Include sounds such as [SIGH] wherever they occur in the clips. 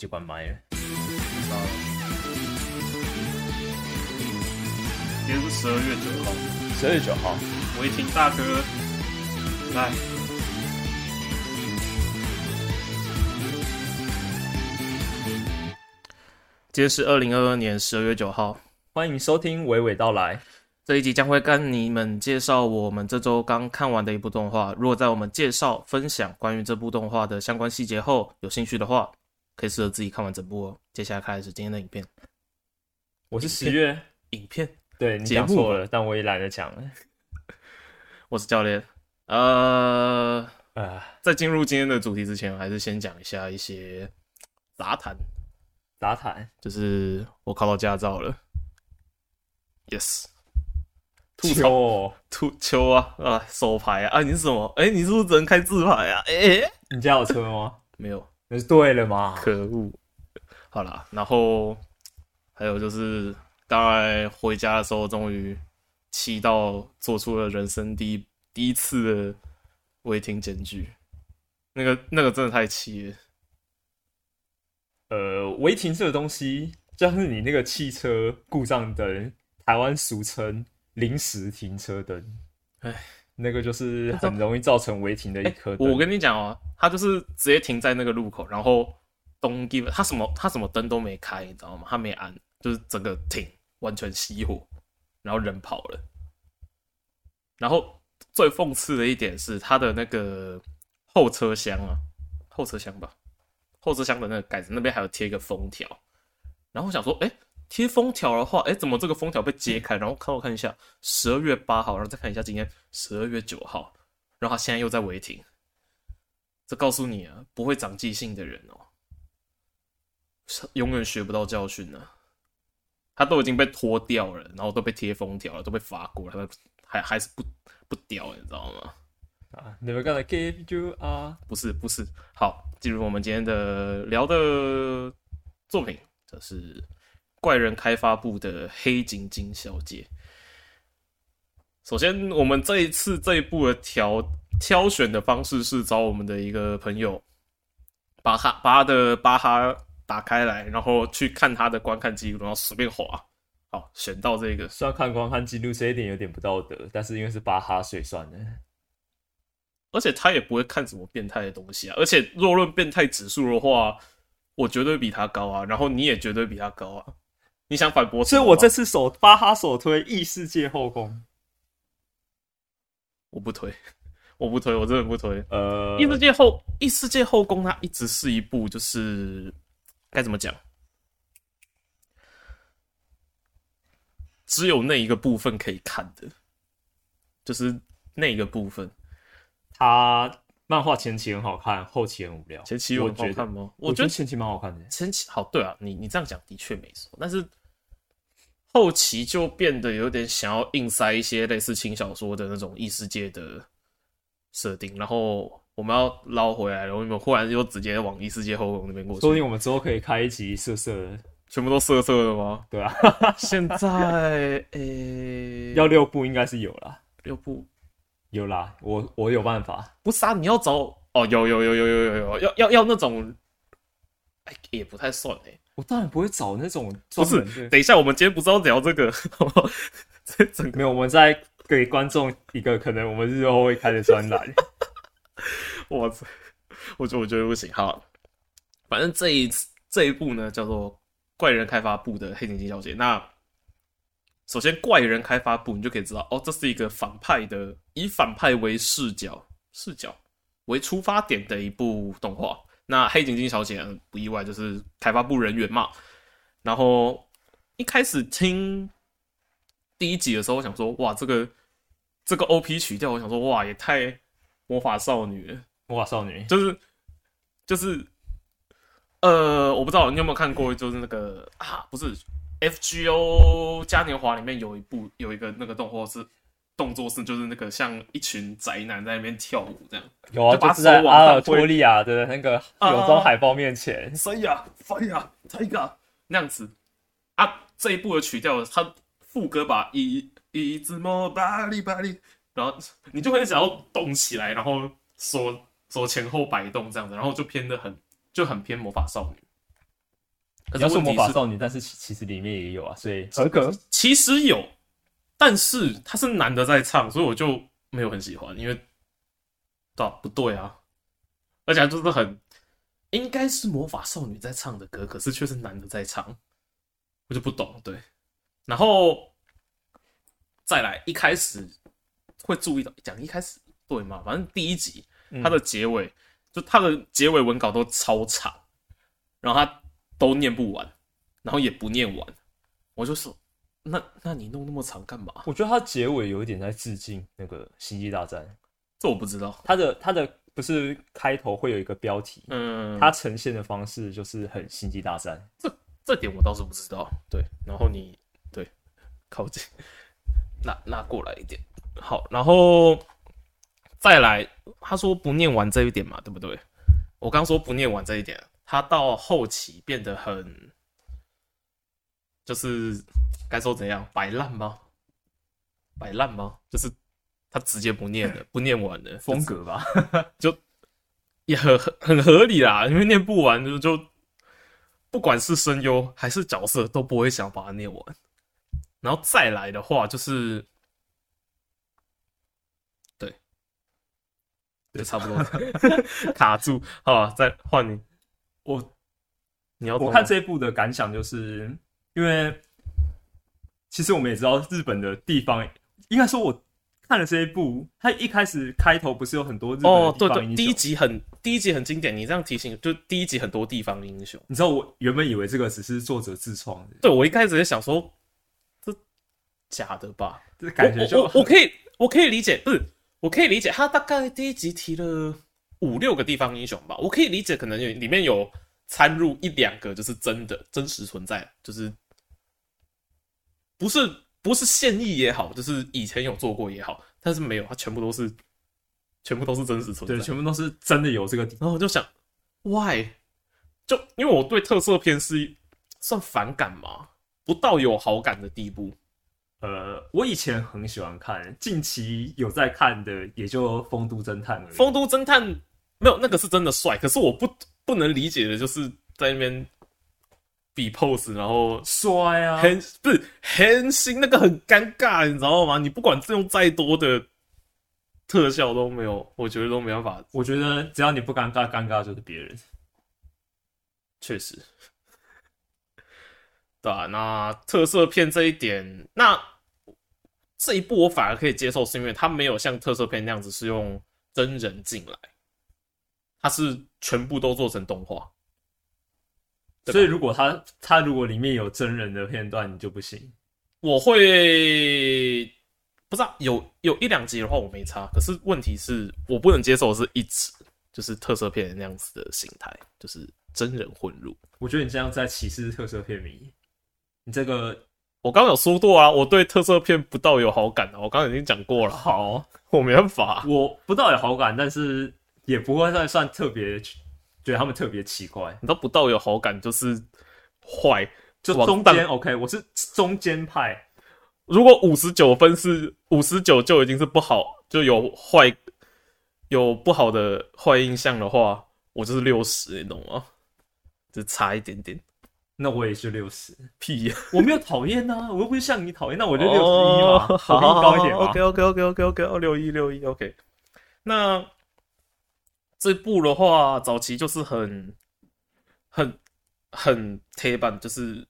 就关麦了。今天是十二月九号，十二月九号，维廷大哥来。今天是二零二二年十二月九号，欢迎收听娓娓道来。这一集将会跟你们介绍我们这周刚看完的一部动画。如果在我们介绍、分享关于这部动画的相关细节后有兴趣的话，可以试着自己看完整部哦。接下来开始今天的影片。我是十月影片，[LAUGHS] 对你讲错了，但我也懒得讲了。[LAUGHS] 我是教练。呃呃，在进入今天的主题之前，还是先讲一下一些杂谈。杂谈就是我考到驾照了。Yes。吐秋、哦，[LAUGHS] 吐秋啊啊！手牌啊！啊，你是什么？哎、欸，你是不是只能开自牌啊？哎、欸，你家有车吗？没有，那是对了嘛？可恶！好啦，然后还有就是，大概回家的时候，终于气到做出了人生第一第一次的违停检举，那个那个真的太气了。呃，违停这个东西，就像是你那个汽车故障灯，台湾俗称。临时停车灯，哎，那个就是很容易造成违停的一颗灯。我跟你讲哦，他就是直接停在那个路口，然后 don't give，他什么他什么灯都没开，你知道吗？他没按，就是整个停，完全熄火，然后人跑了。然后最讽刺的一点是，他的那个后车厢啊，后车厢吧，后车厢的那个盖子那边还有贴一个封条，然后我想说，哎。贴封条的话，哎、欸，怎么这个封条被揭开？然后看我看一下，十二月八号，然后再看一下今天十二月九号，然后他现在又在违停。这告诉你啊，不会长记性的人哦、喔，永远学不到教训呢。他都已经被脱掉了，然后都被贴封条了，都被罚过了，他还还是不不屌，你知道吗？啊，Never gonna give you a 不是不是，好，进入我们今天的聊的作品，这是。怪人开发部的黑晶晶小姐。首先，我们这一次这一部的挑挑选的方式是找我们的一个朋友，把他把他的巴哈打开来，然后去看他的观看记录，然后随便划，好选到这个。虽然看观看记录这一点有点不道德，但是因为是巴哈，所以算了。而且他也不会看什么变态的东西啊。而且若论变态指数的话，我绝对比他高啊。然后你也绝对比他高啊。你想反驳？所以我这次首巴哈首推异世界后宫，我不推，[LAUGHS] 我不推，我真的不推。呃，异世界后异世界后宫它一直是一部就是该怎么讲，只有那一个部分可以看的，就是那一个部分。它漫画前期很好看，后期很无聊。前期有很好看吗？我觉得前期蛮好看的。前期好，对啊，你你这样讲的确没错，但是。后期就变得有点想要硬塞一些类似轻小说的那种异世界的设定，然后我们要捞回来，然后你们忽然又直接往异世界后宫那边过去。说不定我们之后可以开一集色色的，全部都色色的吗？对啊，现在诶、欸、要六部应该是有啦，六部有啦，我我有办法。不是啊，你要找哦，有有有有有有有，要要要那种，哎、欸，也不太算哎、欸。我当然不会找那种，不是。等一下，我们今天不是要聊这个，[LAUGHS] 这整个没有。我们在给观众一个可能，我们日后会开的专栏。[LAUGHS] 我操，我觉得我觉得不行。好，反正这一次这一部呢，叫做《怪人开发部的黑井津小姐》。那首先，怪人开发部，你就可以知道，哦，这是一个反派的，以反派为视角、视角为出发点的一部动画。那黑井金小姐不意外，就是开发部人员嘛。然后一开始听第一集的时候，我想说，哇，这个这个 OP 曲调，我想说，哇，也太魔法少女了。魔法少女就是就是，呃，我不知道你有没有看过，就是那个啊，不是 FGO 嘉年华里面有一部有一个那个动画是。动作是就是那个像一群宅男在那边跳舞这样，有啊，就，就是在阿尔托利亚的那个泳装海报面前，飞呀飞呀，这个那样子。啊，这一部的曲调，他副歌把一一字么巴里巴里，然后你就会想要动起来，然后手手前后摆动这样子，然后就偏的很就很偏魔法少女，可是要说魔法少女，但是其实里面也有啊，所以合格。其实有，但是他是男的在唱，所以我就没有很喜欢，因为对不对啊？而且就是很应该是魔法少女在唱的歌，可是却是男的在唱，我就不懂。对，然后再来一开始会注意到讲一开始对嘛？反正第一集它的结尾、就它的结尾文稿都超长，然后他。都念不完，然后也不念完，我就说，那那你弄那么长干嘛？我觉得它结尾有一点在致敬那个《星际大战》，这我不知道。它的它的不是开头会有一个标题，嗯，它呈现的方式就是很《星际大战》。这这点我倒是不知道。对，然后你对靠近，拉拉过来一点，好，然后再来，他说不念完这一点嘛，对不对？我刚说不念完这一点。他到后期变得很，就是该说怎样摆烂吗？摆烂吗？就是他直接不念了，[LAUGHS] 不念完的风格吧，就 [LAUGHS] 也很很合理啦，因为念不完就就不管是声优还是角色都不会想把它念完，然后再来的话就是，对，就差不多 [LAUGHS] 卡住，好，再换你。我，你要我看这一部的感想，就是因为其实我们也知道日本的地方，应该说我看了这一部，它一开始开头不是有很多日本的对对，第一集很第一集很经典。你这样提醒，就第一集很多地方英雄。你知道我原本以为这个只是作者自创的，对我一开始也想说这假的吧，这感觉就我可以我可以理解，不是我可以理解，他大概第一集提了。五六个地方英雄吧，我可以理解，可能有里面有掺入一两个，就是真的真实存在，就是不是不是现役也好，就是以前有做过也好，但是没有，它全部都是全部都是真实存在，对，全部都是真的有这个。然后我就想，why？就因为我对特色片是算反感嘛，不到有好感的地步。呃，我以前很喜欢看，近期有在看的也就《丰都侦探》而已。《风都侦探》。没有，那个是真的帅。可是我不不能理解的，就是在那边比 pose，然后摔啊，很不是很新，那个很尴尬，你知道吗？你不管是用再多的特效都没有，我觉得都没办法。我觉得只要你不尴尬，尴尬就是别人。确实，[LAUGHS] 对啊，那特色片这一点，那这一部我反而可以接受，是因为它没有像特色片那样子是用真人进来。它是全部都做成动画，所以如果它它如果里面有真人的片段，你就不行。我会不知道有有一两集的话我没差，可是问题是我不能接受的是一直就是特色片那样子的形态，就是真人混入。我觉得你这样在歧视特色片迷。你这个我刚刚有说过啊，我对特色片不到有好感啊，我刚刚已经讲过了。好，我没办法，我不到有好感，但是。也不会算算特别，觉得他们特别奇怪。你都不到有好感，就是坏，就中间 OK。我是中间派。如果五十九分是五十九就已经是不好，就有坏有不好的坏印象的话，我就是六十，你懂吗？就差一点点。那我也是六十。屁呀，我没有讨厌呐，我又不是像你讨厌，那我就六十一嘛，好，高一点 OK OK OK OK OK，哦，六一六一 OK。那。这部的话，早期就是很、很、很铁板，就是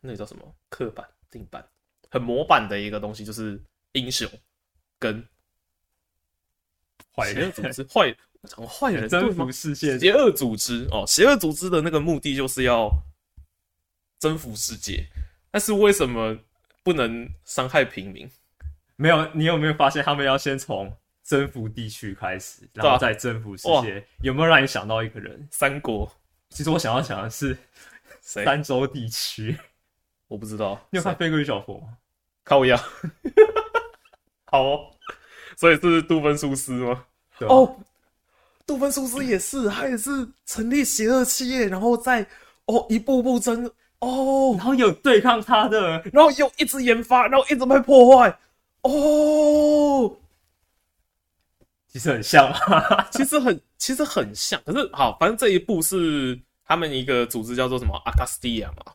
那个叫什么刻板、定板，很模板的一个东西，就是英雄跟坏人组织，坏讲坏人征服世界，邪恶组织哦，邪恶组织的那个目的就是要征服世界，但是为什么不能伤害平民？没有，你有没有发现他们要先从？征服地区开始，然后再征服世界，有没有让你想到一个人？三国。其实我想要想的是三州地区，我不知道。你有看《飞哥与小佛》吗？靠呀！[LAUGHS] 好哦，所以是杜芬苏斯吗？哦，杜芬苏斯也是，他也是成立邪恶企业，然后再哦一步步征哦，然后有对抗他的，然后又一直研发，然后一直被破坏哦。其实很像，啊，[LAUGHS] 其实很，其实很像。可是好，反正这一部是他们一个组织叫做什么？阿卡斯蒂亚嘛，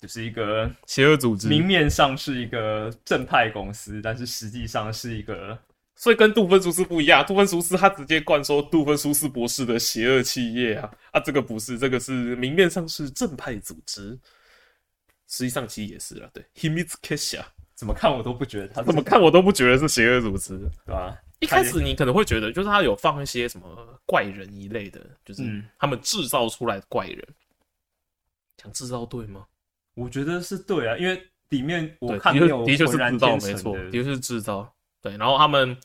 就是一个邪恶组织，明面上是一个正派公司，但是实际上是一个，所以跟杜芬苏斯不一样。杜芬苏斯他直接灌输杜芬苏斯博士的邪恶企业啊。啊，这个不是，这个是明面上是正派组织，实际上其实也是了。对。H i m i t s k e s h a 怎么看我都不觉得他，怎么看我都不觉得是邪恶组织，对吧？一开始你可能会觉得，就是他有放一些什么怪人一类的，就是他们制造出来的怪人。想制造对吗？我觉得是对啊，因为里面我看没有的确是制造没错，的确是制造。对，然后他们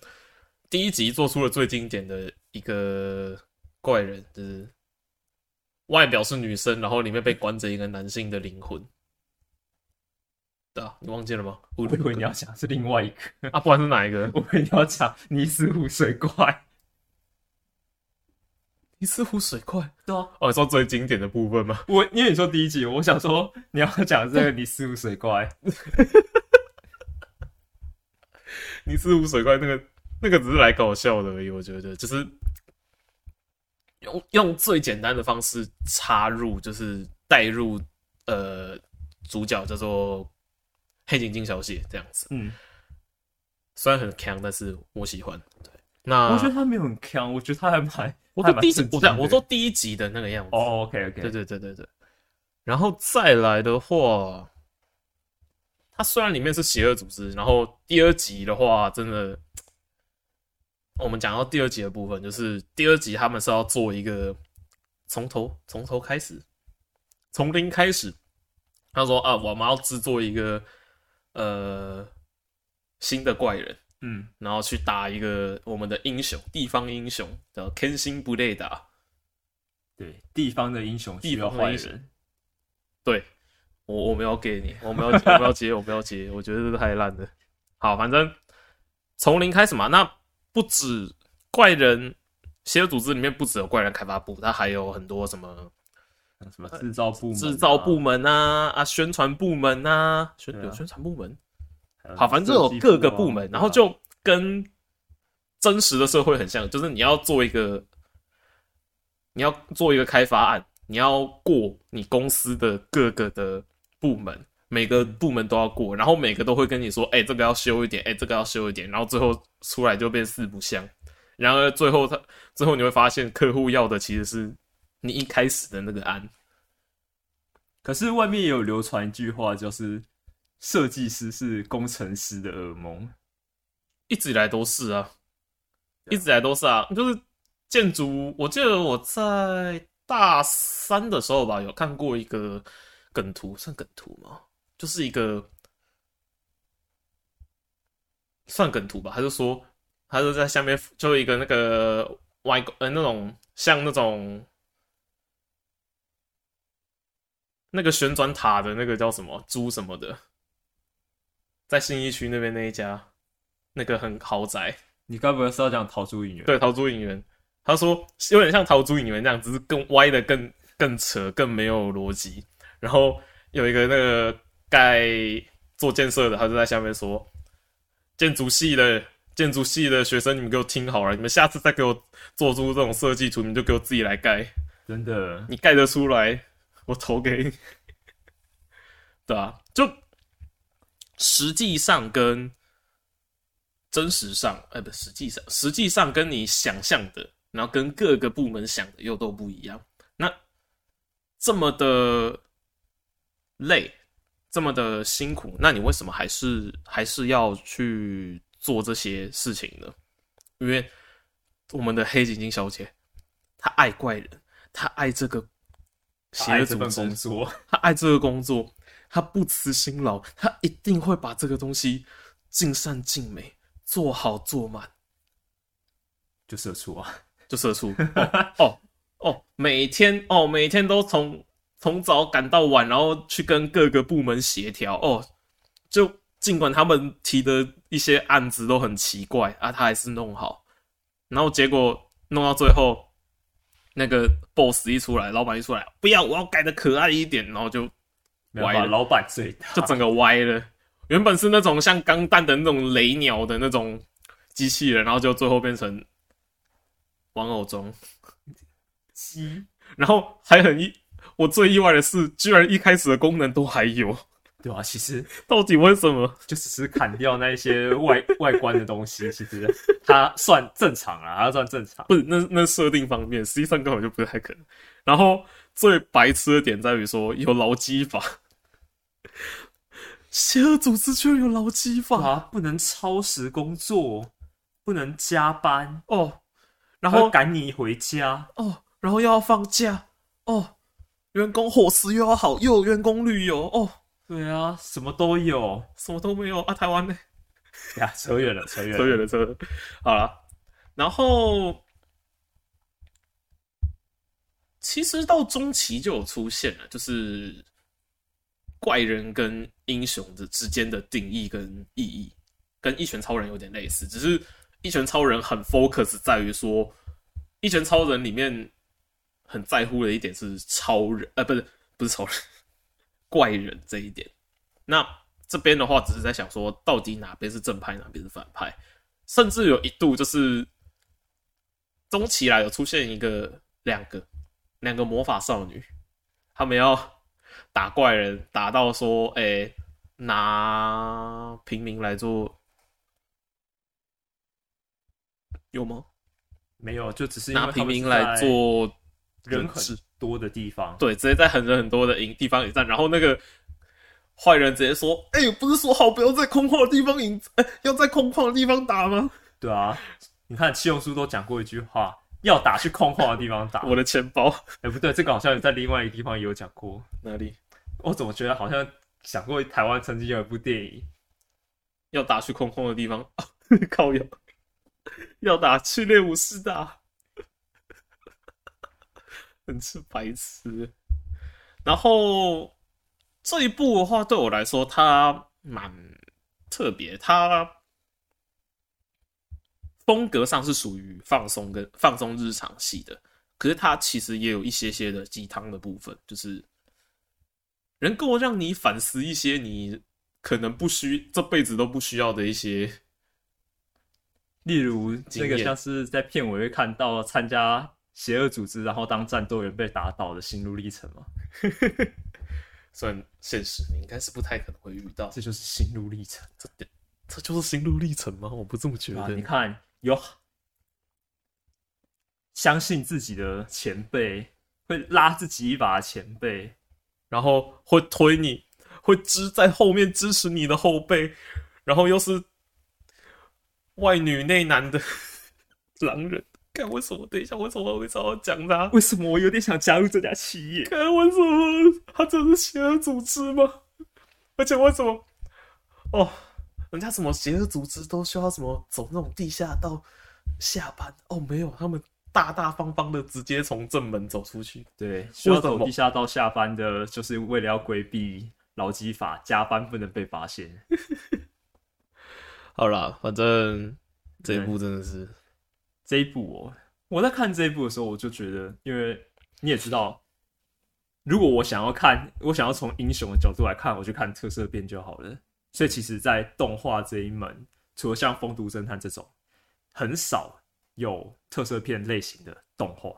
第一集做出了最经典的一个怪人，就是外表是女生，然后里面被关着一个男性的灵魂。对啊，你忘记了吗？[LAUGHS] 我以为你要讲是另外一个啊，不管是哪一个，[LAUGHS] 我以为你要讲尼斯湖水怪。[LAUGHS] 尼斯湖水怪，对啊，哦，你说最经典的部分吗？我因为你说第一集，我想说你要讲这个尼斯湖水怪。尼斯湖水怪那个那个只是来搞笑的而已，我觉得就是用用最简单的方式插入，就是带入呃主角叫做。黑井静小姐这样子，嗯，虽然很强，但是我喜欢。对，那我觉得他没有很强，我觉得他还蛮……我说第一集，我讲我说第一集的那个样子。哦、oh,，OK OK，对对对对对。然后再来的话，他虽然里面是邪恶组织，然后第二集的话，真的，我们讲到第二集的部分，就是第二集他们是要做一个从头从头开始，从零开始。他说啊，我们要制作一个。呃，新的怪人，嗯，然后去打一个我们的英雄，地方英雄叫天心不累打，对，地方的英雄需要坏人，对，我我没有给你，我没有，我不要接，我不要接，我觉得这个太烂了。好，反正从零开始嘛，那不止怪人，邪恶组织里面不只有怪人开发部，它还有很多什么。什么制造部门、制造部门啊啊，宣传部门啊，宣有宣传部门，好，反正有各个部门，然后就跟真实的社会很像，就是你要做一个，你要做一个开发案，你要过你公司的各个的部门，每个部门都要过，然后每个都会跟你说，哎，这个要修一点，哎，这个要修一点，然后最后出来就变四不像，然而最后他最后你会发现，客户要的其实是。你一开始的那个安，可是外面也有流传一句话，就是设计师是工程师的噩梦，一直以来都是啊，一直以来都是啊，就是建筑。我记得我在大三的时候吧，有看过一个梗图，算梗图吗？就是一个算梗图吧，他就说，他就在下面就一个那个外呃那种像那种。那个旋转塔的那个叫什么猪什么的，在信义区那边那一家，那个很豪宅。你该不会是要讲陶朱隐园？对，陶朱隐园。他说有点像陶朱隐园那样，只是更歪的、更更扯、更没有逻辑。然后有一个那个盖做建设的，他就在下面说：“建筑系的建筑系的学生，你们给我听好了，你们下次再给我做出这种设计图，你们就给我自己来盖。真的，你盖得出来。”我投给你，对啊，就实际上跟真实上，哎、不，实际上，实际上跟你想象的，然后跟各个部门想的又都不一样。那这么的累，这么的辛苦，那你为什么还是还是要去做这些事情呢？因为我们的黑井晶小姐，她爱怪人，她爱这个。他爱这份工作，[LAUGHS] 他爱这个工作，他不辞辛劳，他一定会把这个东西尽善尽美，做好做满，就社畜啊，[LAUGHS] 就社畜哦哦哦，每天哦每天都从从早赶到晚，然后去跟各个部门协调哦，就尽管他们提的一些案子都很奇怪啊，他还是弄好，然后结果弄到最后。那个 boss 一出来，老板一出来，不要，我要改的可爱一点，然后就歪了。老板最大，就整个歪了。原本是那种像钢弹的那种雷鸟的那种机器人，然后就最后变成玩偶中鸡。[LAUGHS] 然后还很意，我最意外的是，居然一开始的功能都还有。对啊，其实 [LAUGHS] 到底为什么？就只是砍掉那些外 [LAUGHS] 外观的东西，其实它算正常啊，它算正常。不是，那那设定方面，实际上根本就不太可能。然后最白痴的点在于说有劳基法，[LAUGHS] 邪恶组织居然有劳基法啊，不能超时工作，不能加班哦，然后赶你回家哦，然后又要放假哦，员工伙食又要好，又有员工旅游哦。对啊，什么都有，什么都没有啊！台湾呢？呀，扯远了，扯远了，扯远了，扯远了。好了，然后其实到中期就有出现了，就是怪人跟英雄的之间的定义跟意义，跟一拳超人有点类似，只是一拳超人很 focus 在于说，一拳超人里面很在乎的一点是超人，呃，不是，不是超人。怪人这一点，那这边的话只是在想说，到底哪边是正派，哪边是反派，甚至有一度就是中期来有出现一个两个两个魔法少女，他们要打怪人，打到说，哎、欸，拿平民来做，有吗？没有，就只是拿平民来做人很多的地方，对，直接在很人很多的营地方引战，然后那个坏人直接说：“哎、欸，不是说好不要在空旷的地方引，哎、欸，要在空旷的地方打吗？”对啊，你看七龙珠都讲过一句话：“要打去空旷的地方打。[LAUGHS] ”我的钱包，哎、欸，不对，这个好像在另外一个地方也有讲过。哪里？我怎么觉得好像想过台湾曾经有一部电影，要打去空旷的地方，[LAUGHS] 靠腰，要打去练武士打。很是白痴，然后这一部的话，对我来说，它蛮特别。它风格上是属于放松跟放松日常系的，可是它其实也有一些些的鸡汤的部分，就是能够让你反思一些你可能不需这辈子都不需要的一些，例如这个像是在片尾会看到参加。邪恶组织，然后当战斗员被打倒的心路历程吗？[LAUGHS] 虽然现实你应该是不太可能会遇到，这就是心路历程。这点，这就是心路历程吗？我不这么觉得。啊、你看，有相信自己的前辈，会拉自己一把的前辈，然后会推你，会支在后面支持你的后辈，然后又是外女内男的 [LAUGHS] 狼人。看为什么？等一下，为什么我会找我讲他？为什么我有点想加入这家企业？看为什么？他真是邪恶组织吗？而且为什么？哦，人家什么邪恶组织都需要什么走那种地下道下班？哦，没有，他们大大方方的直接从正门走出去。对，需要走地下道下班的，就是为了要规避劳基法，加班不能被发现。[LAUGHS] 好啦，反正这一部真的是。这一部哦，我在看这一部的时候，我就觉得，因为你也知道，如果我想要看，我想要从英雄的角度来看，我就看特色片就好了。所以，其实，在动画这一门，除了像《风都侦探》这种，很少有特色片类型的动画。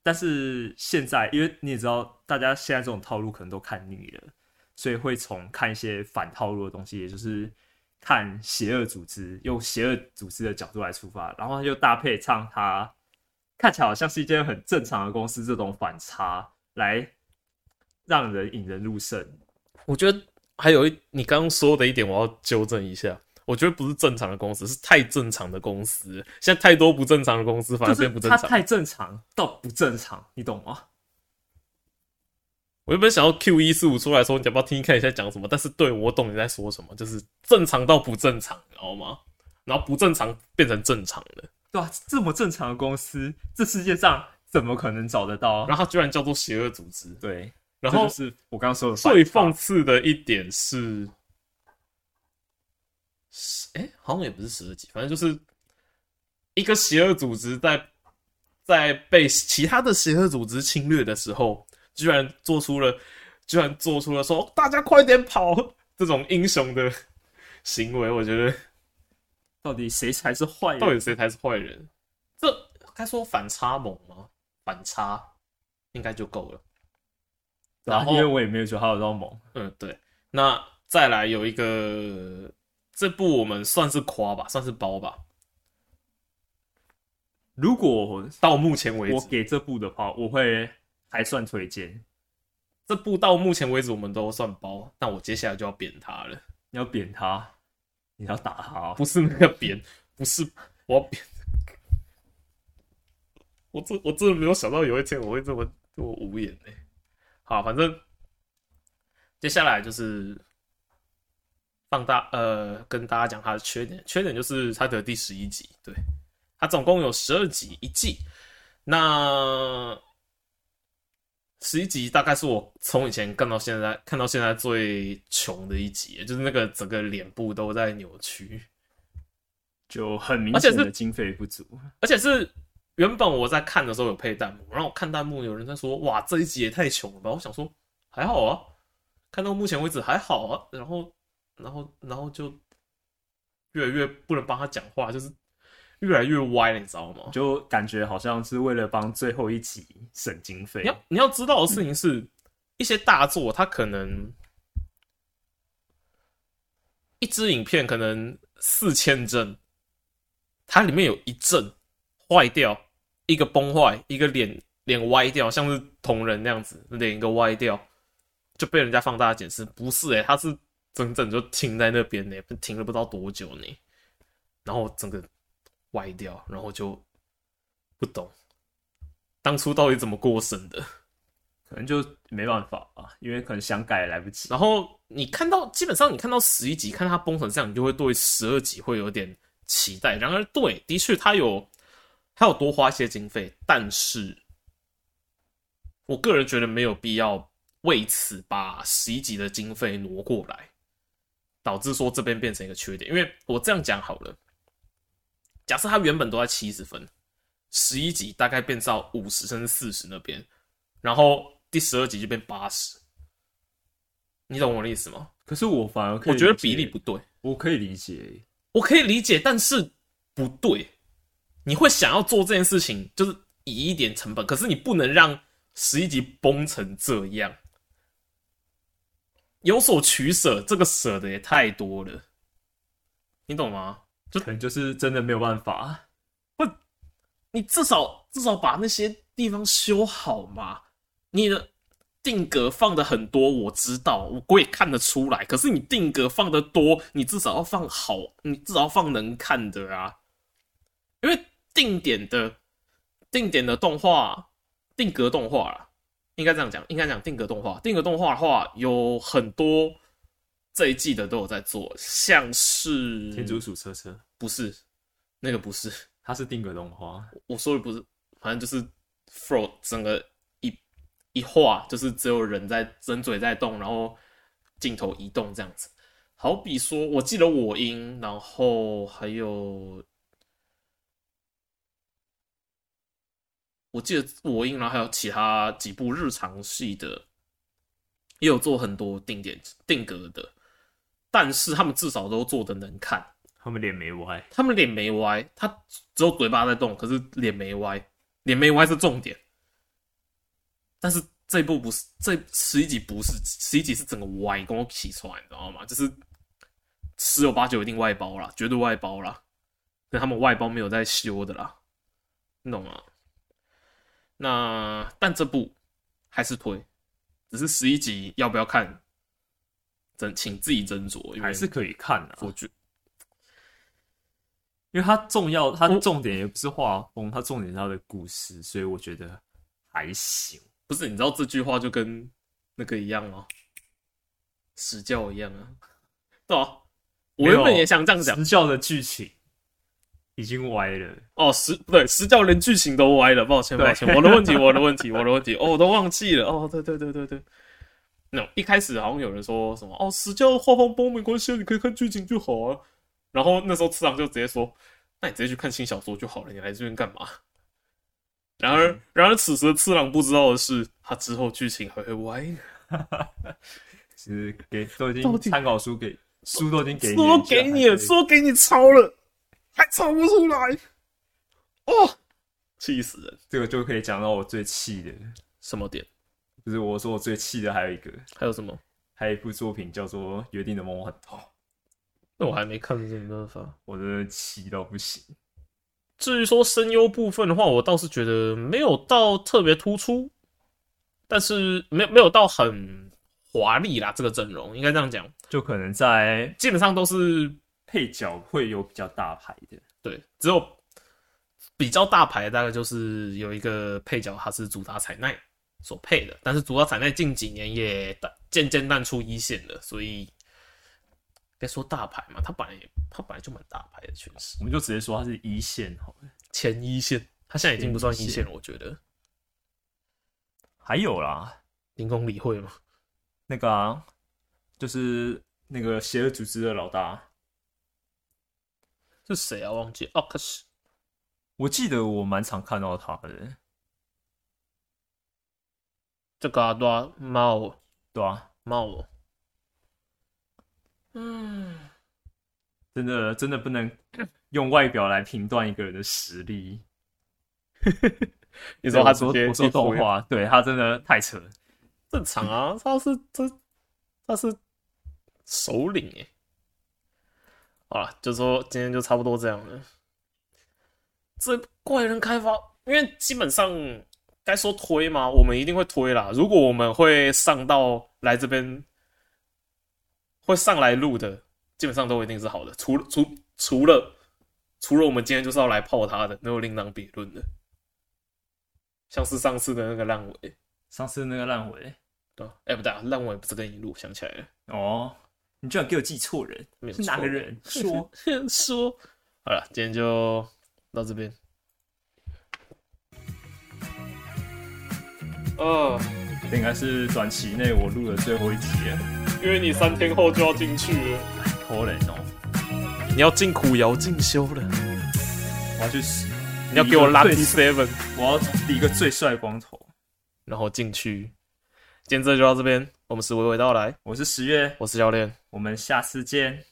但是现在，因为你也知道，大家现在这种套路可能都看腻了，所以会从看一些反套路的东西，也就是。看邪恶组织，用邪恶组织的角度来出发，然后又搭配唱他看起来好像是一间很正常的公司，这种反差来让人引人入胜。我觉得还有一，你刚刚说的一点，我要纠正一下。我觉得不是正常的公司，是太正常的公司。现在太多不正常的公司，反而变不正常。它太正常到不正常，你懂吗？我原本想要 Q 一四五出来说，你要不要听看你在讲什么？但是对，我懂你在说什么，就是正常到不正常，你知道吗？然后不正常变成正常的，对啊，这么正常的公司，这世界上怎么可能找得到？然后它居然叫做邪恶组织，对。然后是我刚刚说的最讽刺的一点是，哎、欸，好像也不是十二集，反正就是一个邪恶组织在在被其他的邪恶组织侵略的时候。居然做出了，居然做出了说大家快点跑这种英雄的行为，我觉得到底谁才是坏人？[LAUGHS] 到底谁才是坏人？这该说反差萌吗？反差应该就够了。然后，因为我也没有觉得他有多猛。嗯，对。那再来有一个，这部我们算是夸吧，算是包吧。如果到目前为止，我给这部的话，我会还算推荐。这部到目前为止我们都算包，但我接下来就要扁他了。你要扁他？你要打他？不是那个扁，不是我要扁。我真我真的没有想到有一天我会这么这么无言呢。好，反正接下来就是放大呃，跟大家讲它的缺点。缺点就是它的第十一集，对，它总共有十二集一季，那十一集大概是我从以前看到现在看到现在最穷的一集，就是那个整个脸部都在扭曲，就很明显的经费不足，而且是。而且是原本我在看的时候有配弹幕，然后我看弹幕有人在说：“哇，这一集也太穷了吧！”我想说还好啊，看到目前为止还好啊。然后，然后，然后就越来越不能帮他讲话，就是越来越歪了，你知道吗？就感觉好像是为了帮最后一集省经费。你要你要知道的事情是，嗯、一些大作它可能一支影片可能四千帧，它里面有一帧坏掉。一个崩坏，一个脸脸歪掉，像是同人那样子，脸一个歪掉，就被人家放大检视。不是诶、欸，他是整整就停在那边呢，停了不知道多久呢，然后整个歪掉，然后就不懂当初到底怎么过审的，[LAUGHS] 可能就没办法啊，因为可能想改也来不及。然后你看到，基本上你看到十一集，看他崩成这样，你就会对十二集会有点期待。然而，对，的确他有。他有多花一些经费，但是我个人觉得没有必要为此把十一集的经费挪过来，导致说这边变成一个缺点。因为我这样讲好了，假设他原本都在七十分，十一集大概变到五十甚至四十那边，然后第十二集就变八十，你懂我的意思吗？可是我反而可以我觉得比例不对，我可以理解，我可以理解，但是不对。你会想要做这件事情，就是以一点成本，可是你不能让十一集崩成这样，有所取舍，这个舍的也太多了，你懂吗？就可能就是真的没有办法，不，你至少至少把那些地方修好嘛。你的定格放的很多，我知道，我也看得出来。可是你定格放的多，你至少要放好，你至少要放能看的啊，因为。定点的定点的动画，定格动画啦，应该这样讲，应该讲定格动画。定格动画的话，有很多这一季的都有在做，像是天竺鼠车车，不是那个，不是，它是定格动画。我说的不是，反正就是 float 整个一一画，就是只有人在人嘴在动，然后镜头移动这样子。好比说，我记得我音，然后还有。我记得我赢，然后还有其他几部日常系的，也有做很多定点定格的，但是他们至少都做的能看。他们脸没歪，他们脸没歪，他只有嘴巴在动，可是脸没歪，脸没歪是重点。但是这一部不是，这十一集不是，十一集是整个歪，跟我起出来，你知道吗？就是十有八九一定外包啦，绝对外包啦，那他们外包没有在修的啦，你懂吗？那但这部还是推，只是十一集要不要看，真请自己斟酌。还是可以看的，我觉，因为它重要，它重点也不是画风，它重点是它的故事，所以我觉得还行。不是，你知道这句话就跟那个一样吗？实教一样啊，对啊，我原本也想这样讲，实教的剧情。已经歪了哦，实不对，实教连剧情都歪了，抱歉抱歉，我的问题，我的问题，我的问题，哦，我都忘记了，哦，对对对对对，那、no, 一开始好像有人说什么，哦，死教画风崩没关系，你可以看剧情就好啊，然后那时候次郎就直接说，那你直接去看新小说就好了，你来这边干嘛？[LAUGHS] 然而，嗯、然而此时次郎不知道的是，他之后剧情还会歪，[LAUGHS] 其实给都已经参考书给书都已经给你说给你了，说给你抄了。还抄不出来，哦，气死人！这个就可以讲到我最气的什么点？不是我说我最气的还有一个，还有什么？还有一部作品叫做《约定的梦幻岛》，那我还没看，这没办法，我真的气到不行。至于说声优部分的话，我倒是觉得没有到特别突出，但是没没有到很华丽啦。这个阵容应该这样讲，就可能在基本上都是配角会有比较大牌的，对，只有。比较大牌的大概就是有一个配角，他是主打彩奈所配的，但是主要彩奈近几年也渐渐淡出一线了，所以别说大牌嘛，他本来也他本来就蛮大牌的，确实，我们就直接说他是一线好了，前一线，他现在已经不算一线了，我觉得。还有啦，林公理会嘛，那个啊，就是那个邪恶组织的老大是谁啊？忘记哦，可是。我记得我蛮常看到他的，这个啊，对啊，猫，对啊，猫，嗯，真的真的不能 [COUGHS] 用外表来评断一个人的实力。[LAUGHS] 你说他说我说动画，对他真的太扯了，正常啊，他是他他是首领耶。好了，就说今天就差不多这样了。这怪人开发，因为基本上该说推吗，我们一定会推啦。如果我们会上到来这边，会上来录的，基本上都一定是好的。除除除了除了我们今天就是要来泡他的，那就另当别论的。像是上次的那个烂尾，上次那个烂尾，对，哎、欸、不对，烂尾不是跟你录，想起来了。哦，你居然给我记错人，是哪个人？说 [LAUGHS] 说，好了，今天就。到这边，呃，这应该是短期内我录的最后一集了，因为你三天后就要进去了，可怜哦，你要进苦窑进修了，我要去死，你要给我拉 T seven，我要理一个最帅光头，然后进去。今天这就到这边，我们是娓娓道来，我是十月，我是教练，我们下次见。